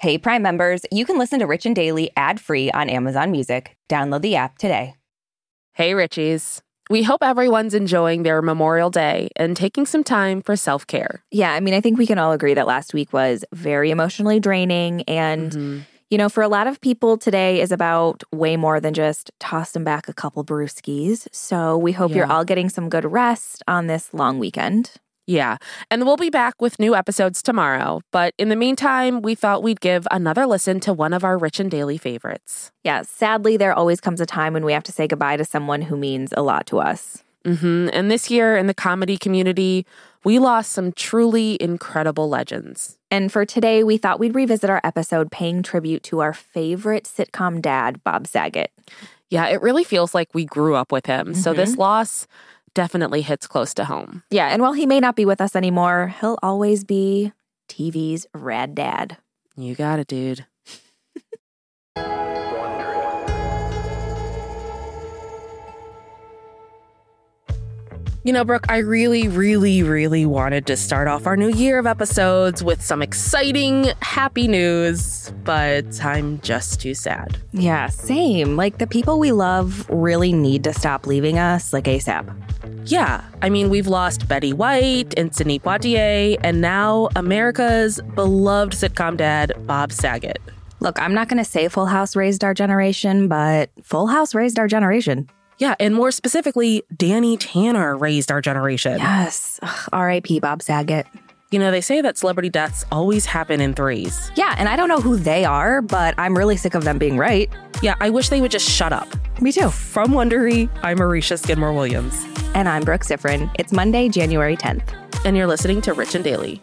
Hey, Prime members, you can listen to Rich and Daily ad free on Amazon Music. Download the app today. Hey, Richies. We hope everyone's enjoying their Memorial Day and taking some time for self care. Yeah, I mean, I think we can all agree that last week was very emotionally draining. And, mm-hmm. you know, for a lot of people, today is about way more than just toss them back a couple brewskis. So we hope yeah. you're all getting some good rest on this long weekend. Yeah. And we'll be back with new episodes tomorrow. But in the meantime, we thought we'd give another listen to one of our Rich and Daily favorites. Yeah. Sadly, there always comes a time when we have to say goodbye to someone who means a lot to us. Mm-hmm. And this year in the comedy community, we lost some truly incredible legends. And for today, we thought we'd revisit our episode paying tribute to our favorite sitcom dad, Bob Saget. Yeah, it really feels like we grew up with him. Mm-hmm. So this loss definitely hits close to home. Yeah, and while he may not be with us anymore, he'll always be TV's rad dad. You got it, dude. You know, Brooke, I really, really, really wanted to start off our new year of episodes with some exciting, happy news, but I'm just too sad. Yeah, same. Like the people we love really need to stop leaving us, like ASAP. Yeah, I mean, we've lost Betty White and Sidney Poitier, and now America's beloved sitcom dad, Bob Saget. Look, I'm not going to say Full House raised our generation, but Full House raised our generation. Yeah, and more specifically, Danny Tanner raised our generation. Yes. R.I.P. Bob Saget. You know, they say that celebrity deaths always happen in threes. Yeah, and I don't know who they are, but I'm really sick of them being right. Yeah, I wish they would just shut up. Me too. From Wondery, I'm Aricia Skidmore Williams. And I'm Brooke Siffrinn. It's Monday, January 10th. And you're listening to Rich and Daily.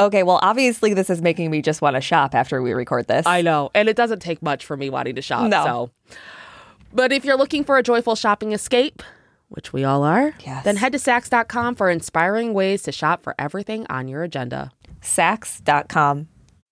Okay, well, obviously, this is making me just want to shop after we record this. I know. And it doesn't take much for me wanting to shop. No. So. But if you're looking for a joyful shopping escape, which we all are, yes. then head to Saks.com for inspiring ways to shop for everything on your agenda. Saks.com.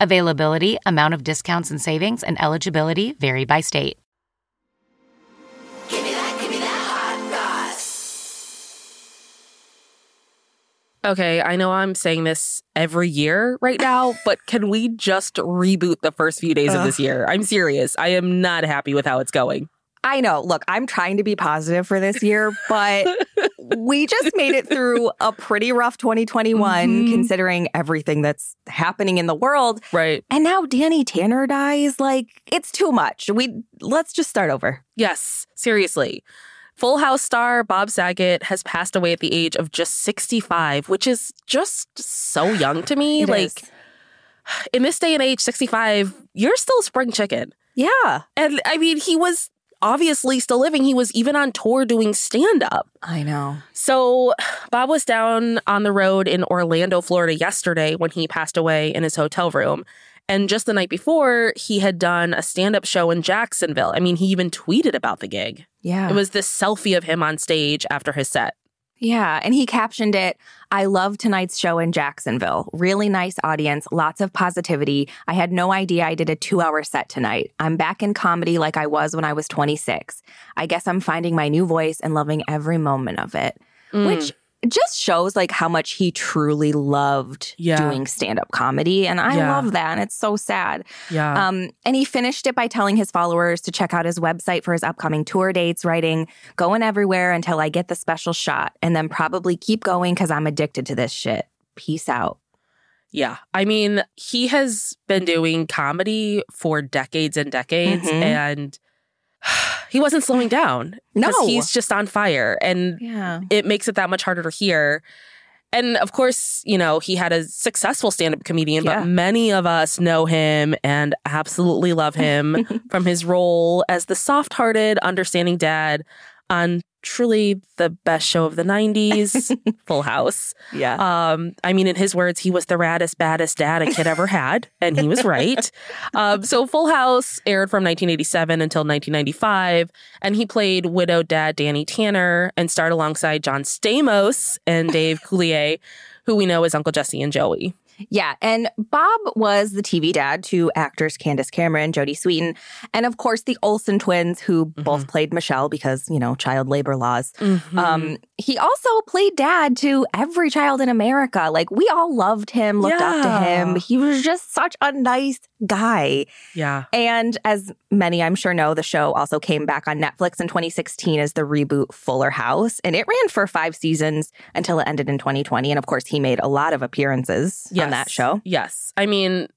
Availability, amount of discounts and savings, and eligibility vary by state. Okay, I know I'm saying this every year right now, but can we just reboot the first few days of this year? I'm serious. I am not happy with how it's going. I know. Look, I'm trying to be positive for this year, but we just made it through a pretty rough 2021 mm-hmm. considering everything that's happening in the world. Right. And now Danny Tanner dies like it's too much. We let's just start over. Yes, seriously. Full House star Bob Saget has passed away at the age of just 65, which is just so young to me. Like, is. in this day and age, 65, you're still spring chicken. Yeah. And I mean, he was obviously still living. He was even on tour doing stand up. I know. So, Bob was down on the road in Orlando, Florida yesterday when he passed away in his hotel room. And just the night before, he had done a stand up show in Jacksonville. I mean, he even tweeted about the gig. Yeah. It was this selfie of him on stage after his set. Yeah, and he captioned it, I love tonight's show in Jacksonville. Really nice audience, lots of positivity. I had no idea I did a two hour set tonight. I'm back in comedy like I was when I was 26. I guess I'm finding my new voice and loving every moment of it, Mm. which just shows like how much he truly loved Yeah. doing stand up comedy. And I Yeah. love that. And it's so sad. Yeah. Um, and he finished it by telling his followers to check out his website for his upcoming tour dates, writing, Going everywhere until I get the special shot, and then probably keep going because I'm addicted to this shit. Peace out. Yeah. I mean, he has been doing comedy for decades and decades, Mhm. and he wasn't slowing down. No. He's just on fire. And Yeah. it makes it that much harder to hear. And of course, you know, he had a successful stand up comedian, Yeah. but many of us know him and absolutely love him from his role as the soft hearted, understanding dad on truly the best show of the 90s, Full House. Yeah. Um, I mean, in his words, he was the raddest, baddest dad a kid ever had, and he was right. um, so, Full House aired from 1987 until 1995, and he played widowed dad Danny Tanner and starred alongside John Stamos and Dave Coulier, who we know as Uncle Jesse and Joey. Yeah, and Bob was the TV dad to actors Candace Cameron, Jodie Sweetin, and of course the Olsen twins, who both played Michelle because, you know, child labor laws. Um, he also played dad to every child in America. Like, we all loved him, looked up to him. He was just such a nice guy. yeah. And as many I'm sure know, the show also came back on Netflix in 2016 as the reboot Fuller House. And it ran for five seasons until it ended in 2020. And of course, he made a lot of appearances on that show. Yes. I mean,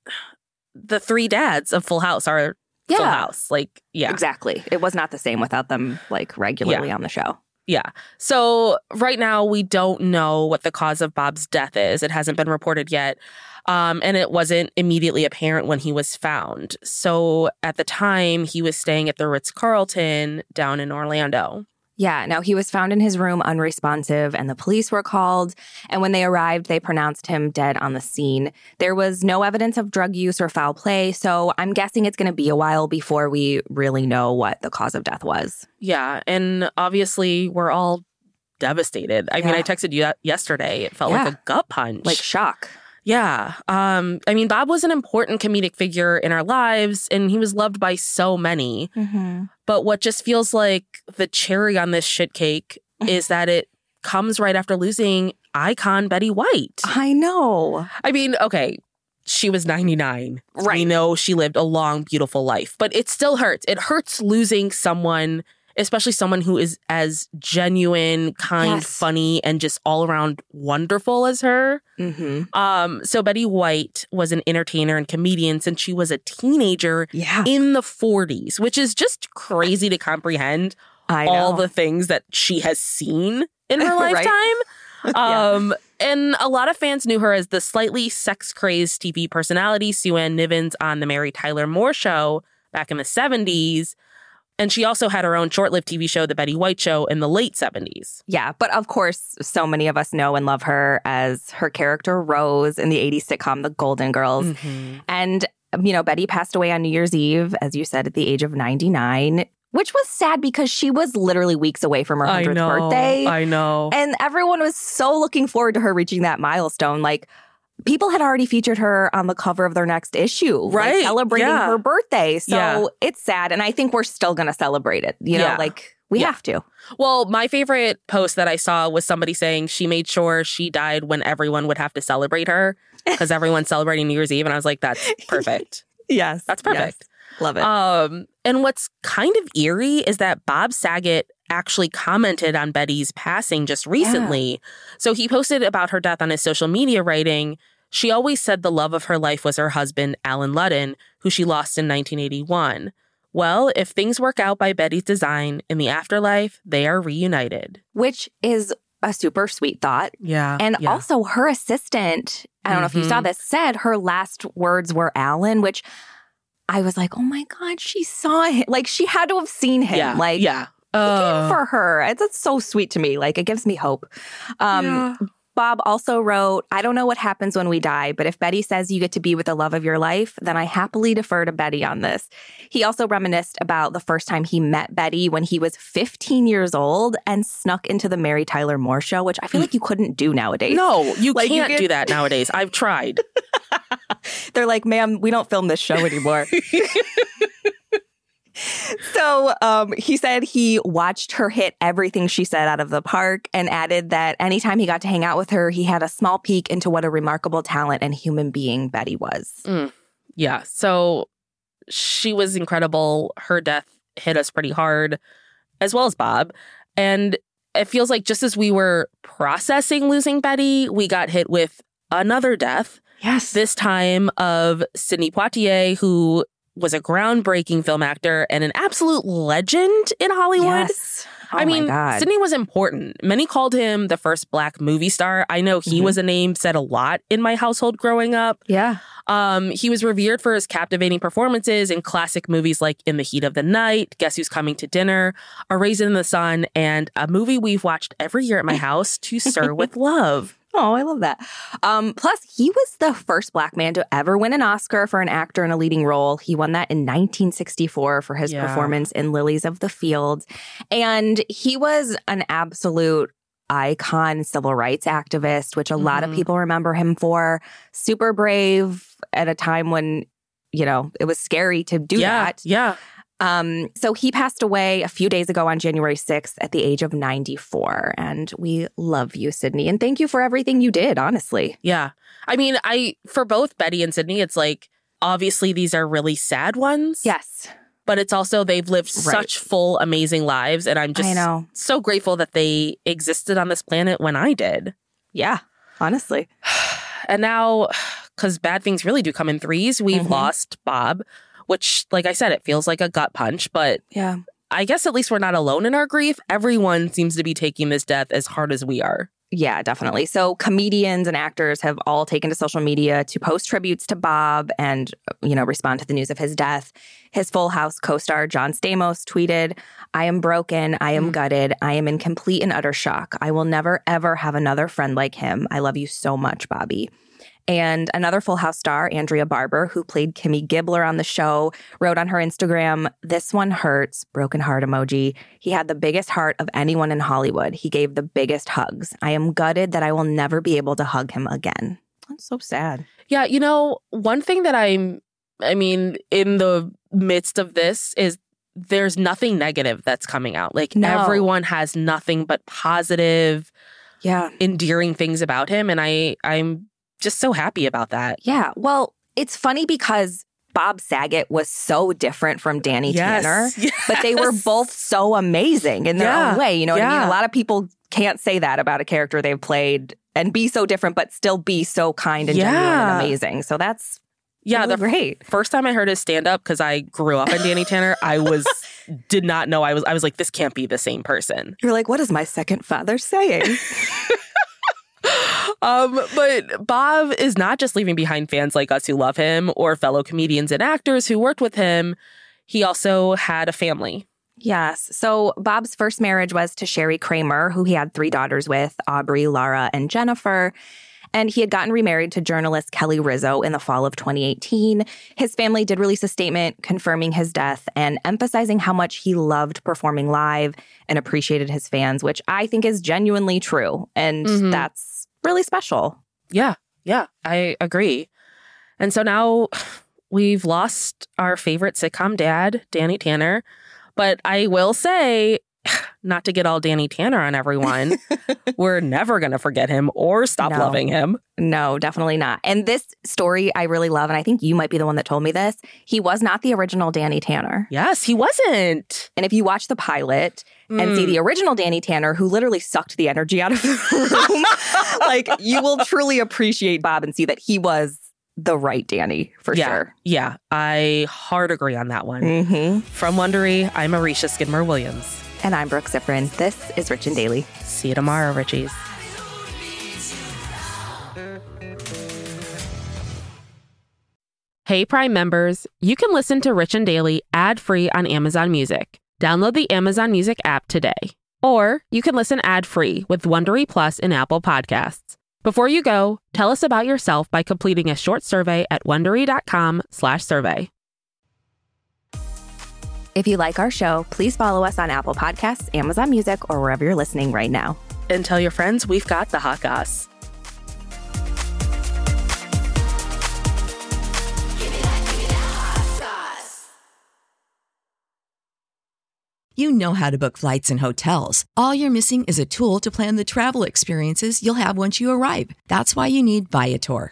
the three dads of Full House are Full House. Like, yeah. Exactly. It was not the same without them like regularly on the show. Yeah. So right now we don't know what the cause of Bob's death is. It hasn't been reported yet. Um, and it wasn't immediately apparent when he was found. So at the time, he was staying at the Ritz Carlton down in Orlando. Yeah, now he was found in his room unresponsive and the police were called. And when they arrived, they pronounced him dead on the scene. There was no evidence of drug use or foul play, so I'm guessing it's going to be a while before we really know what the cause of death was. Yeah. And obviously, we're all devastated. I mean, I texted you that yesterday. It felt Yeah. like a gut punch. Like shock. Yeah. Um, I mean, Bob was an important comedic figure in our lives, and he was loved by so many. Mm-hmm. But what just feels like the cherry on this shit cake is that it comes right after losing icon Betty White. I know. I mean, okay, she was 99. We Right. know she lived a long, beautiful life, but it still hurts. It hurts losing someone, especially someone who is as genuine, kind, Yes. funny, and just all around wonderful as her. Mm-hmm. Um, so Betty White was an entertainer and comedian since she was a teenager Yeah. in the 40s, which is just crazy to comprehend all the things that she has seen in her lifetime. Yeah. Um, and a lot of fans knew her as the slightly sex crazed TV personality Sue Ann Nivens on the Mary Tyler Moore Show back in the 70s. And she also had her own short lived TV show, The Betty White Show, in the late 70s. Yeah, but of course, so many of us know and love her as her character Rose in the 80s sitcom The Golden Girls. Mm-hmm. And, you know, Betty passed away on New Year's Eve, as you said, at the age of 99, which was sad because she was literally weeks away from her 100th birthday. I know. and everyone was so looking forward to her reaching that milestone. Like, people had already featured her on the cover of their next issue, like, Right, celebrating yeah. her birthday. So Yeah. it's sad. And I think we're still going to celebrate it. You know, Yeah. like, we have to. Well, my favorite post that I saw was somebody saying she made sure she died when everyone would have to celebrate her because everyone's celebrating New Year's Eve. And I was like, that's perfect. Yes. That's perfect. Love it. Um, and what's kind of eerie is that Bob Saget actually commented on Betty's passing just recently. So he posted about her death on his social media, writing, She always said the love of her life was her husband, Allen Ludden, who she lost in 1981. Well, if things work out by Betty's design, in the afterlife, they are reunited. Which is a super sweet thought. Yeah. And yeah. also, her assistant, I don't know if you saw Mhm. this, said her last words were Allen, which I was like, oh my God, she saw him. Like, she had to have seen him. yeah. Like, yeah. Uh, for her. It's, it's so sweet to me. Like, it gives me hope. Um, yeah. Bob also wrote, I don't know what happens when we die, but if Betty says you get to be with the love of your life, then I happily defer to Betty on this. He also reminisced about the first time he met Betty when he was 15 years old and snuck into the Mary Tyler Moore show, which I feel like you couldn't do nowadays. No, you Like, can't get- do that nowadays. I've tried. They're like, ma'am, we don't film this show anymore. so um, he said he watched her hit everything she said out of the park and added that anytime he got to hang out with her, he had a small peek into what a remarkable talent and human being Betty was. Yeah. So she was incredible. Her death hit us pretty hard, as well as Bob. And it feels like just as we were processing losing Betty, we got hit with another death, Yes. this time of Sidney Poitier, who was a groundbreaking film actor and an absolute legend in Hollywood. Yes. Oh I mean, Sidney was important. Many called him the first black movie star. I know he Mhm. was a name said a lot in my household growing up. yeah. Um, he was revered for his captivating performances in classic movies like In the Heat of the Night, Guess Who's Coming to Dinner, A Raisin in the Sun, and a movie we've watched every year at my house, To Sir with Love. Oh, I love that. Um, plus, he was the first black man to ever win an Oscar for an actor in a leading role. He won that in 1964 for his Yeah. performance in Lilies of the Field. And he was an absolute icon civil rights activist, which a lot of Mhm. people remember him for. Super brave at a time when, you know, it was scary to do yeah, that. yeah. Um, so he passed away a few days ago on January 6th at the age of 94. And we love you, Sidney. And thank you for everything you did, honestly. Yeah. I mean, I for both Betty and Sidney, it's like obviously these are really sad ones. Yes. But it's also they've lived Right. such full, amazing lives. And I'm just so grateful that they existed on this planet when I did. Yeah, honestly. And now, because bad things really do come in threes, we've Mhm. lost Bob, which, like I said, it feels like a gut punch, but Yeah. I guess at least we're not alone in our grief. Everyone seems to be taking this death as hard as we are. Yeah, definitely. So comedians and actors have all taken to social media to post tributes to Bob and, you know, respond to the news of his death. His Full House co-star John Stamos tweeted, "I am broken, I am Mm. gutted, I am in complete and utter shock. I will never ever have another friend like him. I love you so much, Bobby." And another Full House star, Andrea Barber, who played Kimmy Gibbler on the show, wrote on her Instagram, This one hurts, broken heart emoji. He had the biggest heart of anyone in Hollywood. He gave the biggest hugs. I am gutted that I will never be able to hug him again. That's so sad. Yeah, you know, one thing that I'm, I mean, in the midst of this is there's nothing negative that's coming out. Like No. everyone has nothing but positive, Yeah. endearing things about him. And I, I'm just so happy about that. Yeah. Well, it's funny because Bob Saget was so different from Danny Tanner. but they were both so amazing in their Yeah. own way. You know what I mean? A lot of people can't say that about a character they've played and be so different, but still be so kind and genuine and amazing. So that's Yeah, really the great. first time I heard his stand up because I grew up in Danny Tanner, I was did not know I was I was like this can't be the same person. You're like, what is my second father saying? Um, but Bob is not just leaving behind fans like us who love him or fellow comedians and actors who worked with him. He also had a family. yes. So Bob's first marriage was to Sherri Kramer, who he had three daughters with Aubrey, Laura, and Jennifer. And he had gotten remarried to journalist Kelly Rizzo in the fall of 2018. His family did release a statement confirming his death and emphasizing how much he loved performing live and appreciated his fans, which I think is genuinely true. And Mhm. that's really special. Yeah, yeah, I agree. And so now we've lost our favorite sitcom dad, Danny Tanner. But I will say, not to get all Danny Tanner on everyone, we're never going to forget him or stop No. loving him. No, definitely not. And this story I really love, and I think you might be the one that told me this. He was not the original Danny Tanner. Yes, he wasn't. And if you watch the pilot and see Mm. the original Danny Tanner, who literally sucked the energy out of the room, like you will truly appreciate Bob and see that he was the right Danny for yeah, sure. Yeah, I hard agree on that one. Mm-hmm. From Wondery, I'm Aricia Skidmore Williams. And I'm Brooke Siffrinn. This is Rich and Daily. See you tomorrow, Richies. Hey, Prime members, you can listen to Rich and Daily ad free on Amazon Music. Download the Amazon Music app today. Or you can listen ad free with Wondery Plus in Apple Podcasts. Before you go, tell us about yourself by completing a short survey at wondery.com/survey. If you like our show, please follow us on Apple Podcasts, Amazon Music, or wherever you're listening right now. And tell your friends we've got the hot goss. You know how to book flights and hotels. All you're missing is a tool to plan the travel experiences you'll have once you arrive. That's why you need Viator.